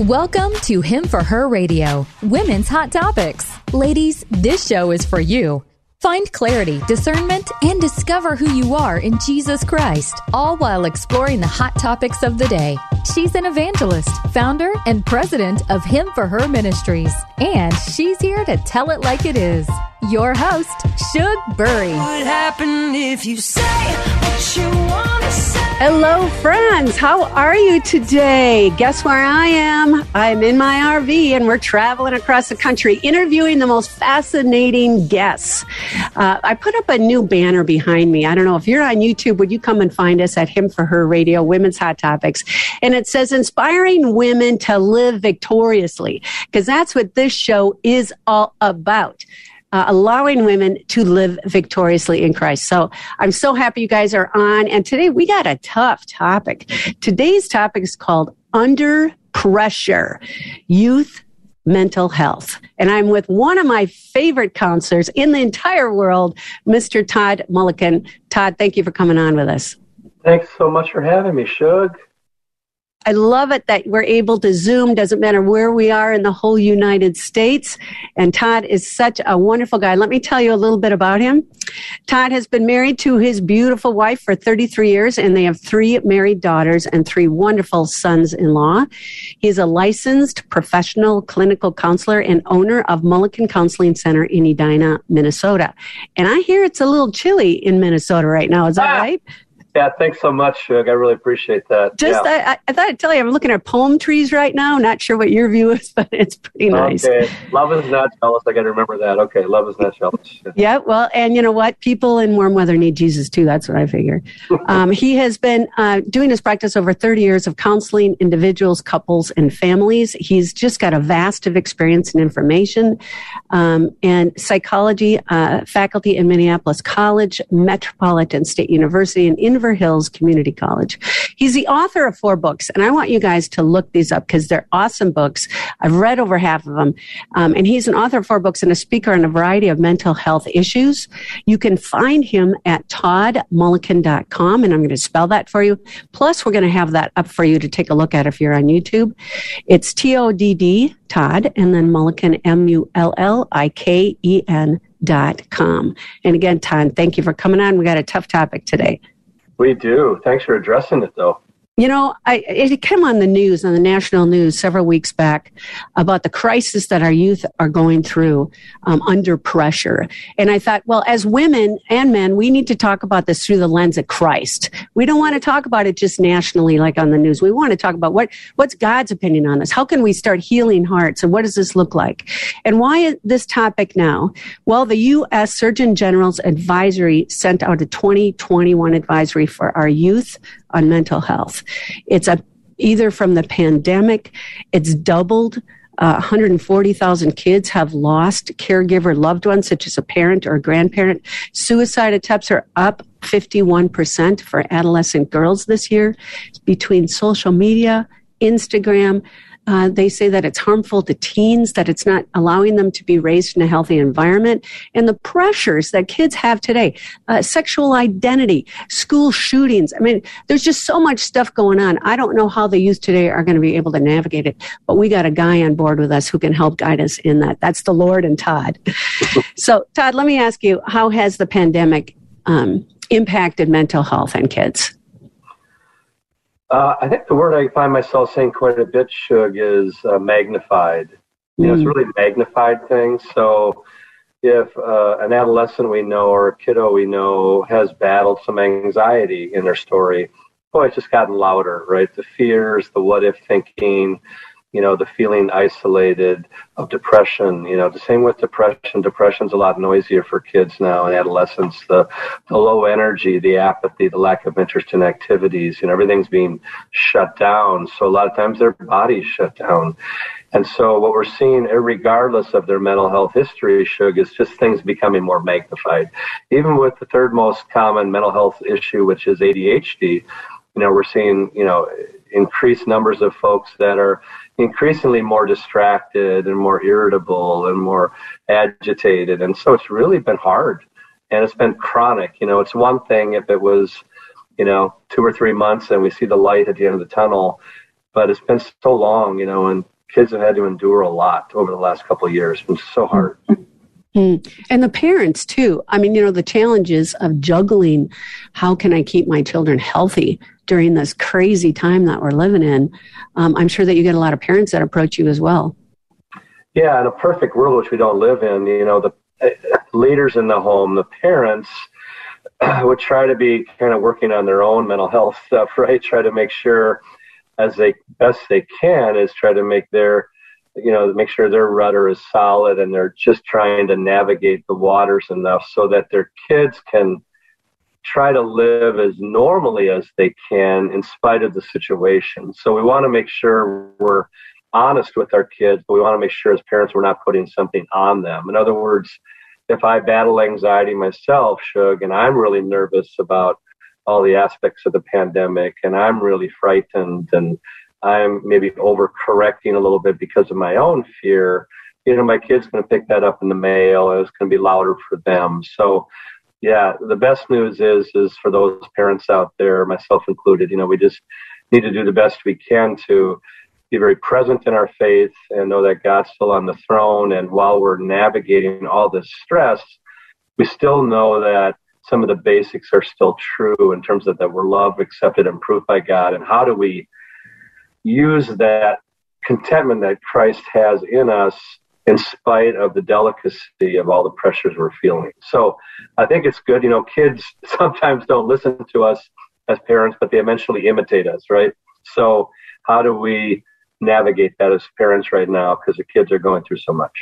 Welcome to Him for Her Radio, Women's Hot Topics. Ladies, this show is for you. Find clarity, discernment, and discover who you are in Jesus Christ, all while exploring the hot topics of the day. She's an evangelist, founder, and president of Him for Her Ministries, and she's here to tell it like it is. Your host, Shug Burry. What happened if you say what you want to say? Hello, friends. How are you today? Guess where I am? I'm in my RV and we're traveling across the country interviewing the most fascinating guests. Uh, I put up a new banner behind me. I don't know if you're on YouTube, would you come and find us at Him for Her Radio, Women's Hot Topics? And it says inspiring women to live victoriously because that's what this show is all about uh, allowing women to live victoriously in Christ. So I'm so happy you guys are on. And today we got a tough topic. Today's topic is called Under Pressure Youth Mental Health. And I'm with one of my favorite counselors in the entire world, Mr. Todd Mulliken. Todd, thank you for coming on with us. Thanks so much for having me, Shug. I love it that we're able to Zoom, doesn't matter where we are in the whole United States. And Todd is such a wonderful guy. Let me tell you a little bit about him. Todd has been married to his beautiful wife for 33 years, and they have three married daughters and three wonderful sons in law. He's a licensed professional clinical counselor and owner of Mulliken Counseling Center in Edina, Minnesota. And I hear it's a little chilly in Minnesota right now. Is that ah. right? Yeah, thanks so much, Shug. I really appreciate that. Just, yeah. I, I, thought I'd tell you, I'm looking at palm trees right now. Not sure what your view is, but it's pretty nice. Okay, love is not jealous. I got to remember that. Okay, love is not jealous. Yeah. well, and you know what? People in warm weather need Jesus too. That's what I figure. um, he has been uh, doing his practice over 30 years of counseling individuals, couples, and families. He's just got a vast of experience and information, um, and psychology uh, faculty in Minneapolis College, Metropolitan State University, and Inver Hills Community Community College. He's the author of four books, and I want you guys to look these up because they're awesome books. I've read over half of them. Um, and he's an author of four books and a speaker on a variety of mental health issues. You can find him at toddmulliken.com, and I'm going to spell that for you. Plus, we're going to have that up for you to take a look at if you're on YouTube. It's T O D D, Todd, and then Mulliken, M U L L I K E N dot com. And again, Todd, thank you for coming on. We got a tough topic today. We do. Thanks for addressing it, though. You know, I, it came on the news, on the national news several weeks back about the crisis that our youth are going through um, under pressure. And I thought, well, as women and men, we need to talk about this through the lens of Christ. We don't want to talk about it just nationally, like on the news. We want to talk about what, what's God's opinion on this? How can we start healing hearts? And what does this look like? And why this topic now? Well, the U.S. Surgeon General's advisory sent out a 2021 advisory for our youth on mental health. It's a, either from the pandemic, it's doubled. Uh, 140,000 kids have lost caregiver loved ones, such as a parent or a grandparent. Suicide attempts are up 51% for adolescent girls this year between social media, Instagram, uh, they say that it's harmful to teens, that it's not allowing them to be raised in a healthy environment, and the pressures that kids have today uh, sexual identity, school shootings. I mean, there's just so much stuff going on. I don't know how the youth today are going to be able to navigate it, but we got a guy on board with us who can help guide us in that. That's the Lord and Todd. so, Todd, let me ask you how has the pandemic um, impacted mental health in kids? Uh, I think the word I find myself saying quite a bit, Shug, is uh, magnified. You know, it's mm. really magnified things. So if uh, an adolescent we know or a kiddo we know has battled some anxiety in their story, boy, it's just gotten louder, right? The fears, the what if thinking, you know, the feeling isolated of depression, you know, the same with depression. Depression's a lot noisier for kids now and adolescents. The, the low energy, the apathy, the lack of interest in activities, you know, everything's being shut down. So a lot of times their bodies shut down. And so what we're seeing, regardless of their mental health history, Shug, is just things becoming more magnified. Even with the third most common mental health issue, which is ADHD, you know, we're seeing, you know, increased numbers of folks that are increasingly more distracted and more irritable and more agitated. And so it's really been hard and it's been chronic. You know, it's one thing if it was, you know, two or three months and we see the light at the end of the tunnel. but it's been so long, you know, and kids have had to endure a lot over the last couple of years. It's been so hard. Mm. And the parents too. I mean, you know, the challenges of juggling how can I keep my children healthy during this crazy time that we're living in. Um, I'm sure that you get a lot of parents that approach you as well. Yeah, in a perfect world, which we don't live in, you know, the uh, leaders in the home, the parents would try to be kind of working on their own mental health stuff, right? Try to make sure as they best they can is try to make their you know make sure their rudder is solid and they're just trying to navigate the waters enough so that their kids can try to live as normally as they can in spite of the situation. So we want to make sure we're honest with our kids but we want to make sure as parents we're not putting something on them. In other words if i battle anxiety myself shug and i'm really nervous about all the aspects of the pandemic and I'm really frightened and I'm maybe overcorrecting a little bit because of my own fear, you know, my kid's going to pick that up in the mail and it's going to be louder for them. So, yeah, the best news is, is for those parents out there, myself included, you know, we just need to do the best we can to be very present in our faith and know that God's still on the throne. And while we're navigating all this stress, we still know that some of the basics are still true in terms of that we're loved, accepted, and approved by God. And how do we use that contentment that Christ has in us in spite of the delicacy of all the pressures we're feeling? So I think it's good. You know, kids sometimes don't listen to us as parents, but they eventually imitate us, right? So how do we navigate that as parents right now because the kids are going through so much?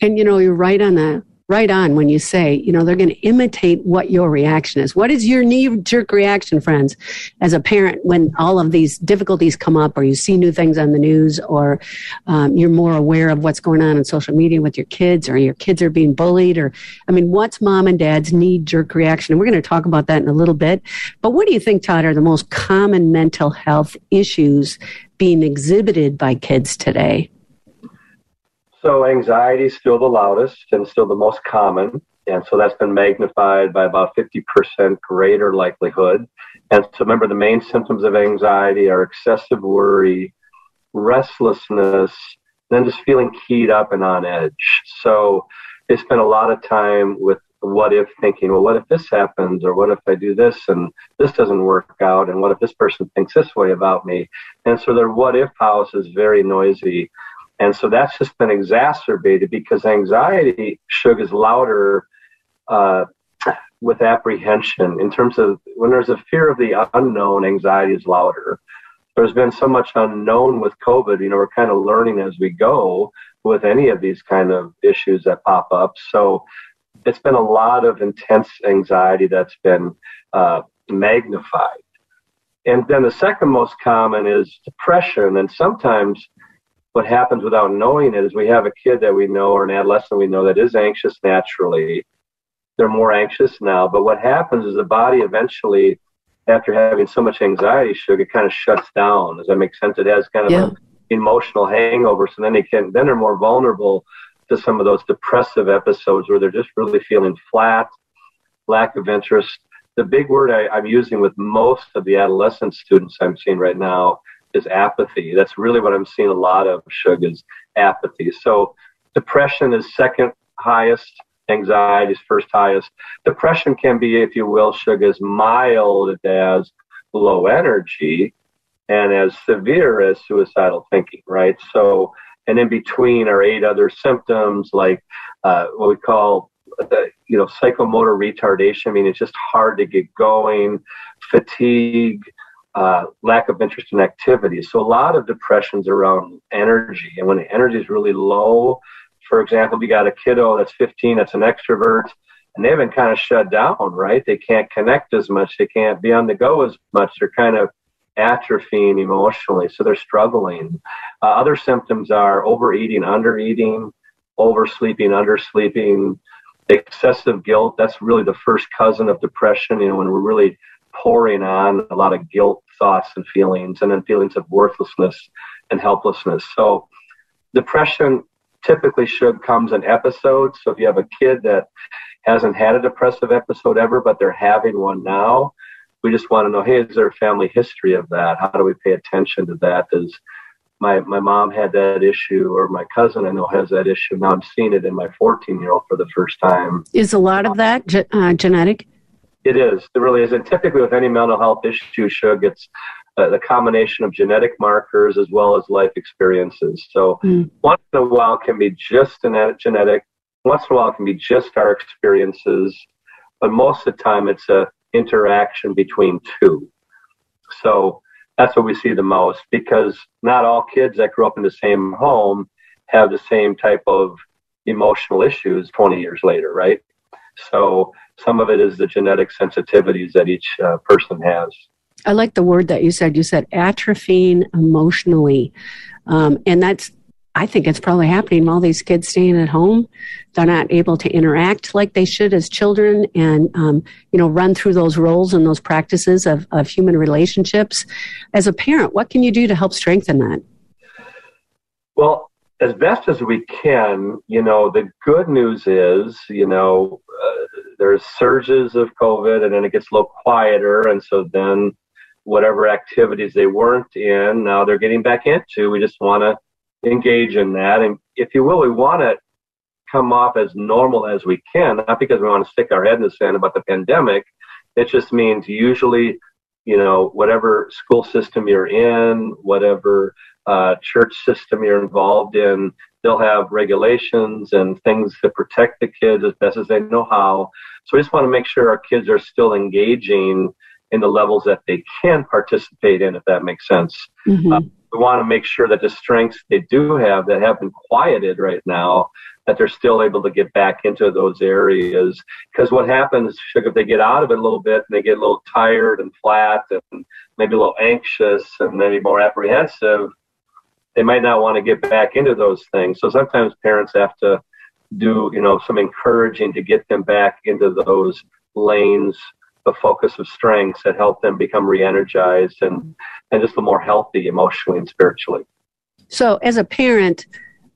And you know, you're right on that right on when you say, you know, they're going to imitate what your reaction is. What is your knee jerk reaction, friends, as a parent when all of these difficulties come up or you see new things on the news or um, you're more aware of what's going on in social media with your kids or your kids are being bullied or, I mean, what's mom and dad's knee jerk reaction? And we're going to talk about that in a little bit. But what do you think, Todd, are the most common mental health issues being exhibited by kids today? So anxiety is still the loudest and still the most common. And so that's been magnified by about 50% greater likelihood. And so remember, the main symptoms of anxiety are excessive worry, restlessness, then just feeling keyed up and on edge. So they spend a lot of time with what if thinking, well, what if this happens? Or what if I do this and this doesn't work out? And what if this person thinks this way about me? And so their what if house is very noisy. And so that's just been exacerbated because anxiety, Shug, is louder uh, with apprehension. In terms of when there's a fear of the unknown, anxiety is louder. There's been so much unknown with COVID. You know, we're kind of learning as we go with any of these kind of issues that pop up. So it's been a lot of intense anxiety that's been uh, magnified. And then the second most common is depression. And sometimes what happens without knowing it is we have a kid that we know or an adolescent we know that is anxious naturally. They're more anxious now, but what happens is the body eventually, after having so much anxiety, Shug, kind of shuts down. Does that make sense? It has kind of yeah. an emotional hangover, so then they can then they're more vulnerable to some of those depressive episodes where they're just really feeling flat, lack of interest. The big word I, I'm using with most of the adolescent students I'm seeing right now is apathy. That's really what I'm seeing a lot of, Shug, is apathy. So depression is second highest, anxiety is first highest. Depression can be, if you will, Shug, as mild as low energy and as severe as suicidal thinking, right? So, and in between are eight other symptoms like uh, what we call the, you know, psychomotor retardation. I mean, it's just hard to get going, fatigue, uh, lack of interest in activities. So a lot of depressions around energy, and when the energy is really low, for example, you got a kiddo that's 15, that's an extrovert, and they've been kind of shut down, right? They can't connect as much, they can't be on the go as much. They're kind of atrophying emotionally, so they're struggling. Uh, other symptoms are overeating, undereating, oversleeping, undersleeping, excessive guilt. That's really the first cousin of depression. You know, when we're really pouring on a lot of guilt thoughts and feelings, and then feelings of worthlessness and helplessness. So, depression typically Shug, comes in episodes. So, if you have a kid that hasn't had a depressive episode ever, but they're having one now, we just want to know, hey, is there a family history of that? How do we pay attention to that? Does my my mom had that issue, or my cousin I know has that issue. Now I'm seeing it in my 14 year old for the first time. Is a lot of that uh, genetic? It is. It really is. And typically, with any mental health issue, Shug, it's uh, the combination of genetic markers as well as life experiences. So mm. once in a while can be just genetic. Once in a while can be just our experiences, but most of the time it's a interaction between two. So that's what we see the most because not all kids that grew up in the same home have the same type of emotional issues 20 years later, right? So some of it is the genetic sensitivities that each uh, person has. I like the word that you said. You said atrophying emotionally. Um, and that's I think it's probably happening all these kids staying at home. They're not able to interact like they should as children and, um, you know, run through those roles and those practices of, of human relationships. As a parent, what can you do to help strengthen that? Well, as best as we can, you know, the good news is, you know, uh, there's surges of COVID and then it gets a little quieter. And so then whatever activities they weren't in, now they're getting back into. We just want to engage in that. And if you will, we want to come off as normal as we can, not because we want to stick our head in the sand about the pandemic. It just means usually, you know, whatever school system you're in, whatever uh, church system you're involved in, they'll have regulations and things to protect the kids as best as they know how. So we just want to make sure our kids are still engaging in the levels that they can participate in, if that makes sense. Mm-hmm. Uh, we want to make sure that the strengths they do have that have been quieted right now, that they're still able to get back into those areas. Because what happens if they get out of it a little bit and they get a little tired and flat and maybe a little anxious and maybe more apprehensive, they might not want to get back into those things. So sometimes parents have to do, you know, some encouraging to get them back into those lanes the focus of strengths that help them become re-energized and and just a more healthy emotionally and spiritually. So, as a parent,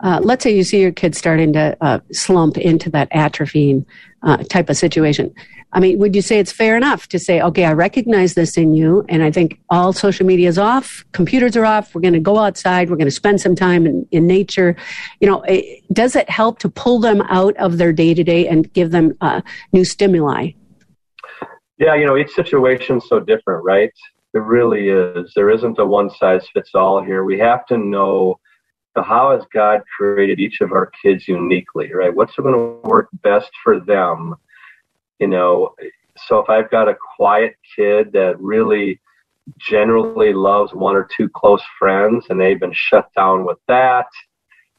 uh, let's say you see your kid starting to uh, slump into that atrophying uh, type of situation. I mean, would you say it's fair enough to say, okay, I recognize this in you, and I think all social media is off, computers are off, we're going to go outside, we're going to spend some time in, in nature. You know, it, does it help to pull them out of their day to day and give them uh, new stimuli? Yeah, you know, each situation's so different, right? It really is. There isn't a one size fits all here. We have to know how has God created each of our kids uniquely, right? What's going to work best for them? You know, so if I've got a quiet kid that really generally loves one or two close friends and they've been shut down with that,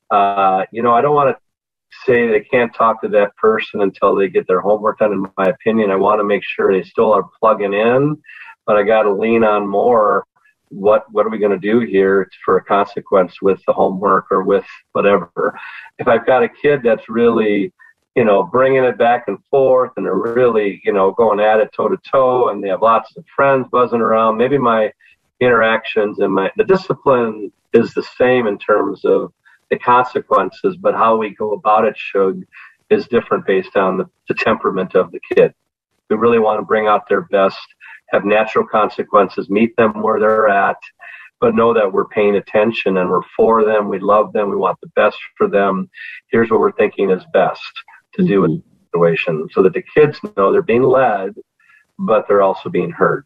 uh, you know, I don't want to say they can't talk to that person until they get their homework done. In my opinion, I want to make sure they still are plugging in, but I got to lean on more. What what are we going to do here for a consequence with the homework or with whatever? If I've got a kid that's really you know, bringing it back and forth and they're really, you know, going at it toe to toe and they have lots of friends buzzing around. Maybe my interactions and my, the discipline is the same in terms of the consequences, but how we go about it should is different based on the, the temperament of the kid. We really want to bring out their best, have natural consequences, meet them where they're at, but know that we're paying attention and we're for them. We love them. We want the best for them. Here's what we're thinking is best to do in the situation so that the kids know they're being led, but they're also being heard.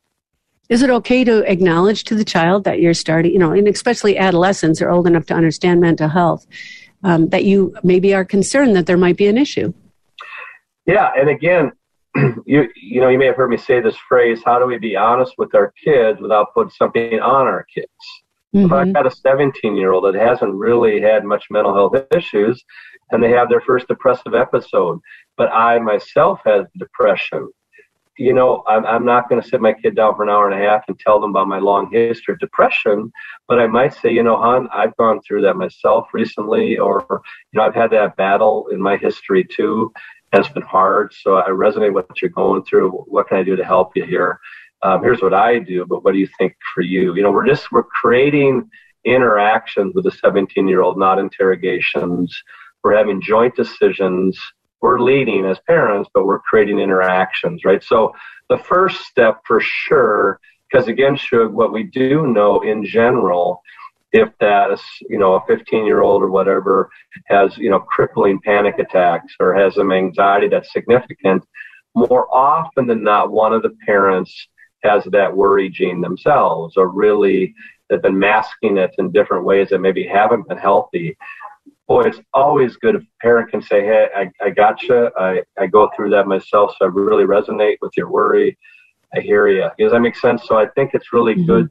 Is it okay to acknowledge to the child that you're starting, you know, and especially adolescents are old enough to understand mental health, um, that you maybe are concerned that there might be an issue? Yeah, and again, you you know, you may have heard me say this phrase: "How do we be honest with our kids without putting something on our kids?" Mm-hmm. If I've got a 17 year old that hasn't really had much mental health issues, and they have their first depressive episode, but I myself have depression you know, I'm, I'm not going to sit my kid down for an hour and a half and tell them about my long history of depression, but I might say, you know, hon, I've gone through that myself recently, or, you know, I've had that battle in my history too, it's been hard. So I resonate with what you're going through. What can I do to help you here? Um, here's what I do, but what do you think for you? You know, we're just, we're creating interactions with a 17 year old, not interrogations. We're having joint decisions we're leading as parents, but we're creating interactions, right? So the first step for sure, because again, Shug, what we do know in general, if that you know a 15 year old or whatever has you know crippling panic attacks or has some anxiety that's significant, more often than not, one of the parents has that worry gene themselves, or really they've been masking it in different ways that maybe haven't been healthy boy, it's always good if a parent can say, hey, I, I got you. I, I go through that myself, so I really resonate with your worry. I hear you. Does that make sense? So I think it's really mm-hmm. good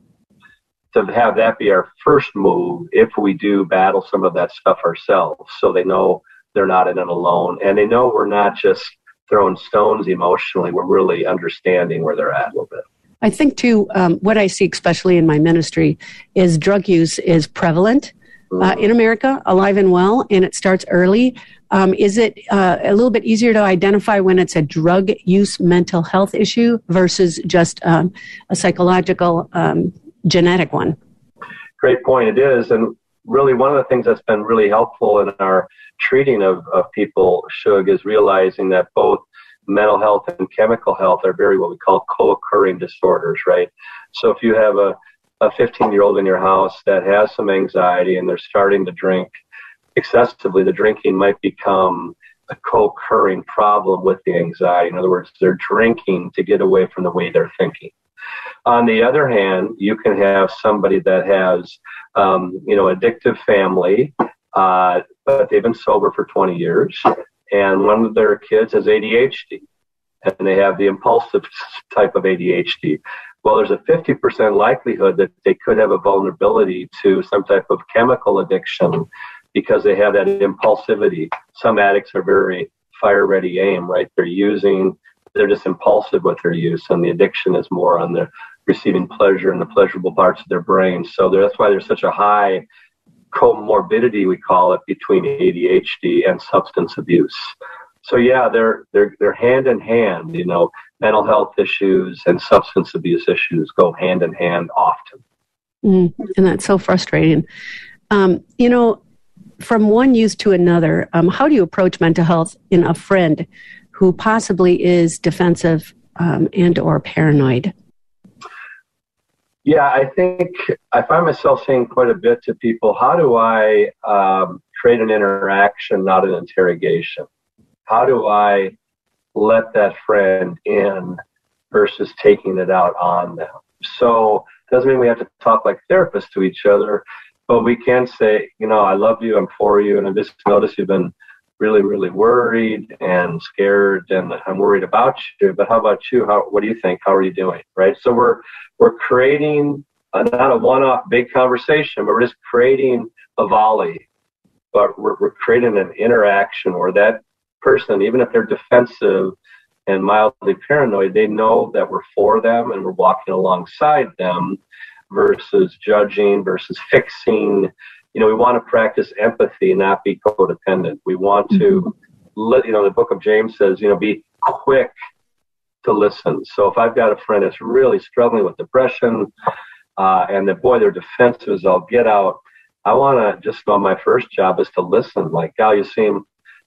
to have that be our first move if we do battle some of that stuff ourselves so they know they're not in it alone and they know we're not just throwing stones emotionally. We're really understanding where they're at a little bit. I think, too, um, what I see, especially in my ministry, is drug use is prevalent uh, in America, alive and well, and it starts early. Um, is it uh, a little bit easier to identify when it's a drug use mental health issue versus just um, a psychological um, genetic one? Great point. It is. And really, one of the things that's been really helpful in our treating of, of people, Shug, is realizing that both mental health and chemical health are very what we call co occurring disorders, right? So if you have a a 15 year old in your house that has some anxiety and they're starting to drink excessively, the drinking might become a co-occurring problem with the anxiety. In other words, they're drinking to get away from the way they're thinking. On the other hand, you can have somebody that has, um, you know, addictive family, uh, but they've been sober for 20 years, and one of their kids has ADHD, and they have the impulsive type of ADHD well, there's a 50% likelihood that they could have a vulnerability to some type of chemical addiction because they have that impulsivity. Some addicts are very fire ready aim, right? They're using, they're just impulsive with their use, and the addiction is more on the receiving pleasure in the pleasurable parts of their brain. So that's why there's such a high comorbidity, we call it, between ADHD and substance abuse. So yeah, they're they're they're hand in hand. You know, mental health issues and substance abuse issues go hand in hand often. Mm, and that's so frustrating. Um, you know, from one use to another, um, how do you approach mental health in a friend who possibly is defensive um, and or paranoid? Yeah, I think I find myself saying quite a bit to people. How do I um, create an interaction, not an interrogation? How do I let that friend in versus taking it out on them? So it doesn't mean we have to talk like therapists to each other, but we can say, you know, I love you, I'm for you, and I just noticed you've been really, really worried and scared, and I'm worried about you. But how about you? How? What do you think? How are you doing? Right. So we're we're creating a, not a one-off big conversation, but we're just creating a volley. But we're, we're creating an interaction where that person, even if they're defensive and mildly paranoid, they know that we're for them and we're walking alongside them versus judging versus fixing. You know, we want to practice empathy, not be codependent. We want to, mm-hmm. you know, the book of James says, you know, be quick to listen. So if I've got a friend that's really struggling with depression, uh, and the boy, their defensive is I'll get out. I want to just know my first job is to listen. Like, Gal, you seem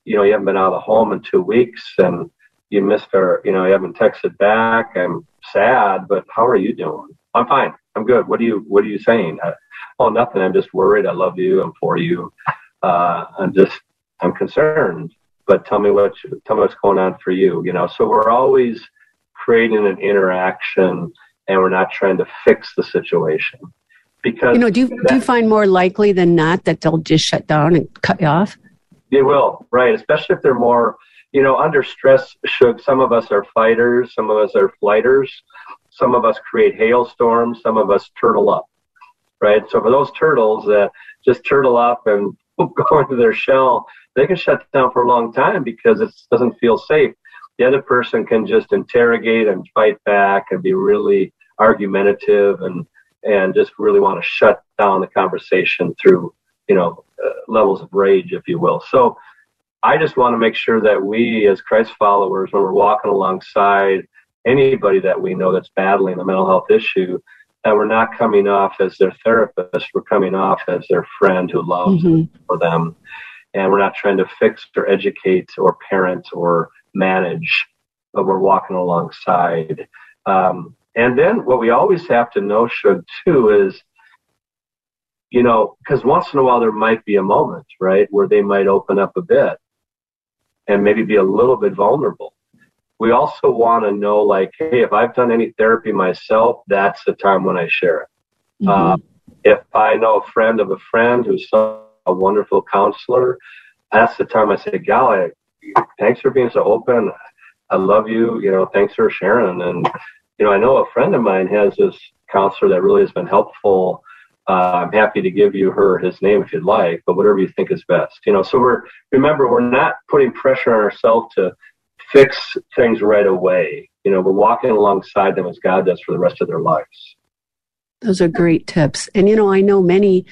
you know, you haven't been out of the home in two weeks and you missed her, you know, you haven't texted back. I'm sad, but how are you doing? I'm fine. I'm good. What are you, what are you saying? Uh, oh, nothing. I'm just worried. I love you. I'm for you. Uh, I'm just, I'm concerned, but tell me what, you, tell me what's going on for you, you know? So we're always creating an interaction and we're not trying to fix the situation because you know do you, that, do you find more likely than not that they'll just shut down and cut you off they will, right? Especially if they're more, you know, under stress. Shug, some of us are fighters, some of us are flighters, some of us create hailstorms, some of us turtle up, right? So for those turtles that just turtle up and go into their shell, they can shut down for a long time because it doesn't feel safe. The other person can just interrogate and fight back and be really argumentative and and just really want to shut down the conversation through you know uh, levels of rage, if you will. So I just want to make sure that we, as Christ followers, when we're walking alongside anybody that we know that's battling a mental health issue, that we're not coming off as their therapist, we're coming off as their friend who loves mm-hmm. for them. and we're not trying to fix or educate or parent or manage, but we're walking alongside. Um, and then what we always have to know, Shug, too, is you know, because once in a while there might be a moment, right, where they might open up a bit and maybe be a little bit vulnerable. We also want to know, like, hey, if I've done any therapy myself, that's the time when I share it. Mm-hmm. Uh, if I know a friend of a friend who's a wonderful counselor, that's the time I say, golly, thanks for being so open. I love you. You know, thanks for sharing. And, you know, I know a friend of mine has this counselor that really has been helpful uh, I'm happy to give you her his name if you'd like, but whatever you think is best. You know, so we're remember we're not putting pressure on ourselves to fix things right away. You know, we're walking alongside them as God does for the rest of their lives. Those are great tips. And you know, I know many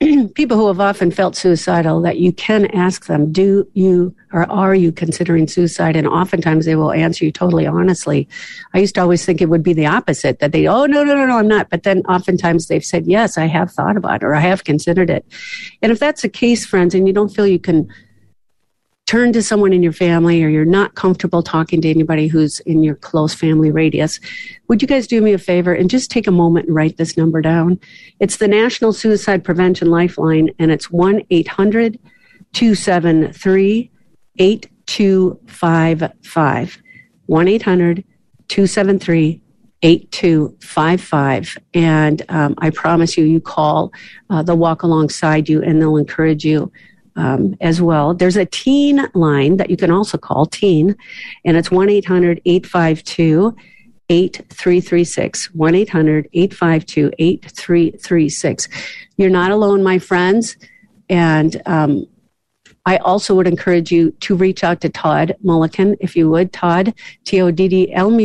people who have often felt suicidal that you can ask them, do you or are you considering suicide? And oftentimes they will answer you totally honestly. I used to always think it would be the opposite that they, oh, no, no, no, no, I'm not. But then oftentimes they've said, yes, I have thought about it or I have considered it. And if that's the case, friends, and you don't feel you can turn to someone in your family or you're not comfortable talking to anybody who's in your close family radius, would you guys do me a favor and just take a moment and write this number down? It's the National Suicide Prevention Lifeline, and it's 1 800 273 8255. 1 800 273 8255. And um, I promise you, you call, uh, they'll walk alongside you and they'll encourage you um, as well. There's a teen line that you can also call teen, and it's 1 800 852 8336. 1 800 852 8336. You're not alone, my friends. And um, I also would encourage you to reach out to Todd Mulliken, if you would. Todd, T O D D M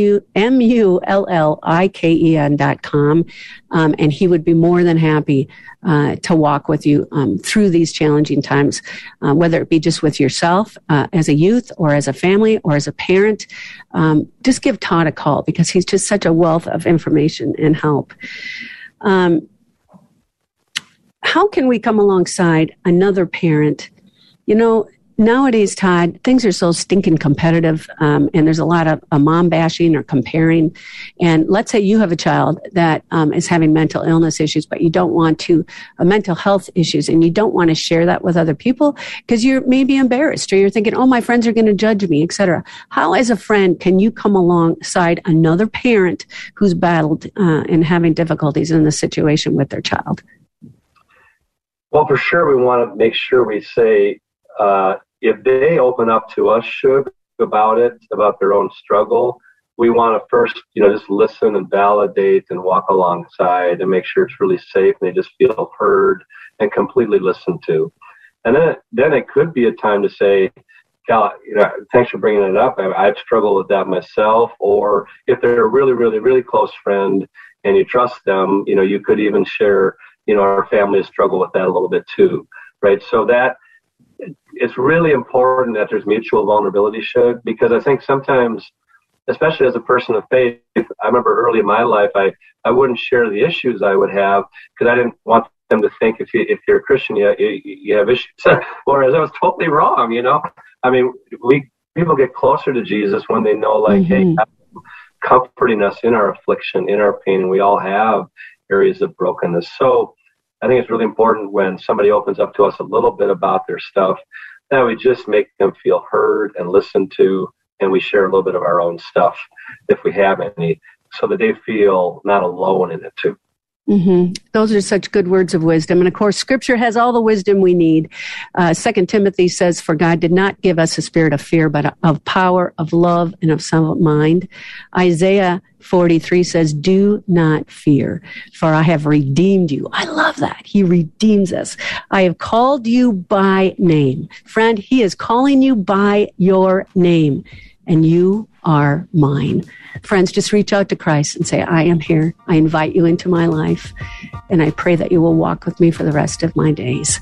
U L L I K E N dot com. Um, and he would be more than happy uh, to walk with you um, through these challenging times, uh, whether it be just with yourself uh, as a youth or as a family or as a parent. Um, just give Todd a call because he's just such a wealth of information and help. Um, how can we come alongside another parent? You know, nowadays, Todd, things are so stinking competitive, um, and there's a lot of uh, mom bashing or comparing. And let's say you have a child that um, is having mental illness issues, but you don't want to uh, mental health issues, and you don't want to share that with other people because you're maybe embarrassed or you're thinking, "Oh, my friends are going to judge me," etc. How, as a friend, can you come alongside another parent who's battled uh, and having difficulties in the situation with their child? Well, for sure, we want to make sure we say uh, if they open up to us, about it, about their own struggle, we want to first, you know, just listen and validate and walk alongside and make sure it's really safe and they just feel heard and completely listened to. And then, then it could be a time to say, Cal, you know, thanks for bringing it up. I, I've struggled with that myself. Or if they're a really, really, really close friend and you trust them, you know, you could even share, you know, our family has struggled with that a little bit too, right? So that it's really important that there's mutual vulnerability Shug, because I think sometimes, especially as a person of faith, I remember early in my life, I, I wouldn't share the issues I would have because I didn't want them to think if you if you're a Christian you you, you have issues. Whereas I was totally wrong, you know. I mean, we people get closer to Jesus when they know, like, mm-hmm. hey, comforting us in our affliction, in our pain, and we all have areas of brokenness. So I think it's really important when somebody opens up to us a little bit about their stuff that we just make them feel heard and listened to, and we share a little bit of our own stuff if we have any, so that they feel not alone in it too. Mm-hmm. Those are such good words of wisdom. And of course, scripture has all the wisdom we need. Uh, Second Timothy says, For God did not give us a spirit of fear, but of power, of love, and of sound mind. Isaiah 43 says, Do not fear, for I have redeemed you. I love that. He redeems us. I have called you by name. Friend, He is calling you by your name, and you are mine. Friends, just reach out to Christ and say, I am here. I invite you into my life. And I pray that you will walk with me for the rest of my days.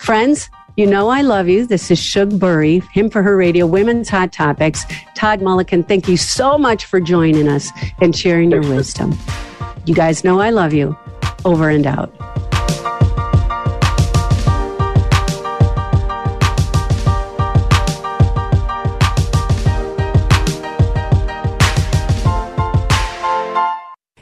Friends, you know I love you. This is Shug Burry, Him for Her Radio, Women's Hot Topics. Todd Mulliken, thank you so much for joining us and sharing your wisdom. You guys know I love you. Over and out.